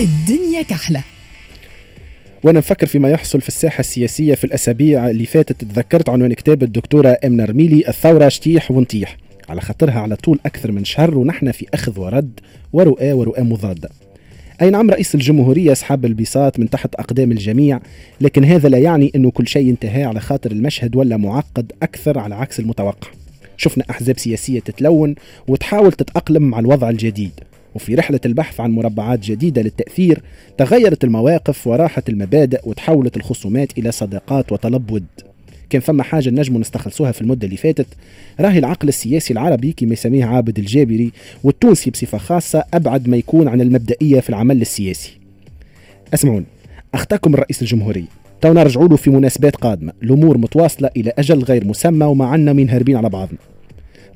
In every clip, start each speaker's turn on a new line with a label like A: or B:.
A: الدنيا كحلة.
B: وأنا نفكر فيما يحصل في الساحة السياسية في الأسابيع اللي فاتت. تذكرت عنوان كتاب الدكتورة أمنة رميلي الثورة شتيح ونطيح على خاطرها على طول أكثر من شهر ونحن في أخذ ورد ورؤى ورؤى مضادة. أي نعم رئيس الجمهورية أصحاب البساط من تحت أقدام الجميع لكن هذا لا يعني أنه كل شيء انتهى على خاطر المشهد ولا معقد أكثر على عكس المتوقع. شفنا أحزاب سياسية تتلون وتحاول تتأقلم مع الوضع الجديد. وفي رحلة البحث عن مربعات جديدة للتأثير تغيرت المواقف وراحت المبادئ وتحولت الخصومات إلى صداقات وطلب ود كان فما حاجة نجم نستخلصوها في المدة اللي فاتت راهي العقل السياسي العربي كما يسميه عابد الجابري والتونسي بصفة خاصة أبعد ما يكون عن المبدئية في العمل السياسي. أسمعوني أخطاكم الرئيس الجمهورية تو نرجعوا له في مناسبات قادمة. الأمور متواصلة إلى أجل غير مسمى وما عنا من هاربين على بعضنا.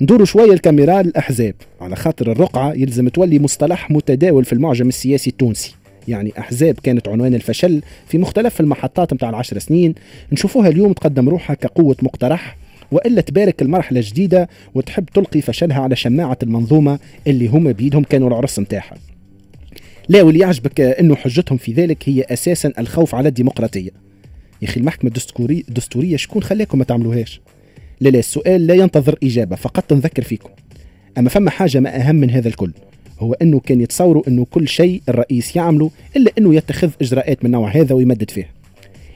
B: ندوروا شوية الكاميرا للأحزاب على خاطر الرقعة يلزم تولي مصطلح متداول في المعجم السياسي التونسي يعني أحزاب كانت عنوان الفشل في مختلف المحطات متاع العشر سنين نشوفوها اليوم تقدم روحها كقوة مقترح وإلا تبارك المرحلة الجديدة وتحب تلقي فشلها على شماعة المنظومة اللي هما بيدهم كانوا العرس نتاعها. لا واللي يعجبك إنه حجتهم في ذلك هي أساسا الخوف على الديمقراطية. يا أخي المحكمة الدستورية الدستورية شكون خلاكم ما تعملوهاش؟ لا لا السؤال لا ينتظر إجابة فقط نذكر فيكم. أما فما حاجة ما أهم من هذا الكل هو أنه كان يتصوروا أنه كل شيء الرئيس يعمله إلا أنه يتخذ إجراءات من نوع هذا ويمدد فيه.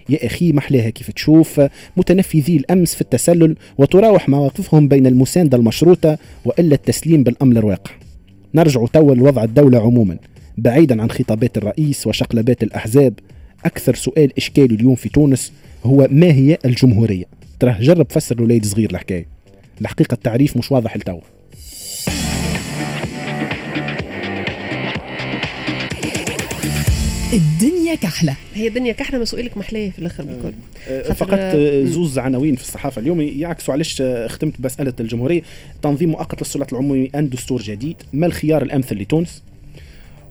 B: يا أخي محلاها كيف تشوف متنفذي الأمس في التسلل وتراوح مواقفهم بين المساندة المشروطة وإلا التسليم بالامر الواقع. نرجع توا لوضع الدولة عموما بعيدا عن خطابات الرئيس وشقلبات الأحزاب. أكثر سؤال إشكالي اليوم في تونس هو ما هي الجمهورية؟ تراه جرب فسر لوليد صغير الحكاية. الحقيقة التعريف مش واضح لتوا
A: الدنيا كحلة.
C: هي الدنيا كحلة مسؤولك محلية في الآخر بالكل.
B: أه، فقط أه، زوز عناوين في الصحافة اليوم يعكسوا علاش ختمت بمساله الجمهورية. تنظيم مؤقت للسلطات العمومية ان دستور جديد. ما الخيار الأمثل لتونس؟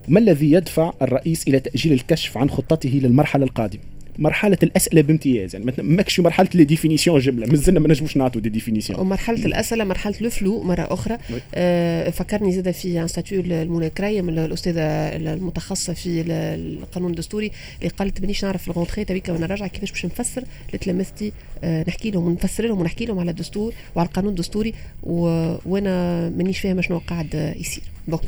B: ما الذي يدفع الرئيس إلى تأجيل الكشف عن خطته للمرحلة القادمة؟ مرحلة الأسئلة بامتياز يعني ماكش مرحلة les définitions جمله مازلنا ما نجموش نعطوا des définitions.
C: ومرحلة الأسئلة مرحلة ال flou مرة أخرى. آه فكرني زاد في un statut لمنى كريم الأستاذة المتخصصة في القانون الدستوري اللي قالت مانيش نعرف la rentrée تويكا وأنا راجعة كيفاش باش نفسر. لتلامذتي آه نحكي لهم ونفسر لهم ونحكي لهم على الدستور وعلى القانون الدستوري وأنا مانيش فاهمة شنو قاعد يصير. bon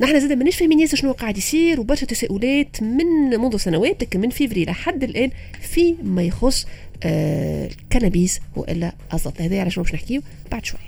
C: نحن زاد مانيش فاهمين شنو قاعد يصير وبرشا تساؤلات من منذ سنوات من فيفري لحد الآن في ما يخص آه الكنابيس وإلا الزط هذا على شنو باش نحكيو؟ بعد شوية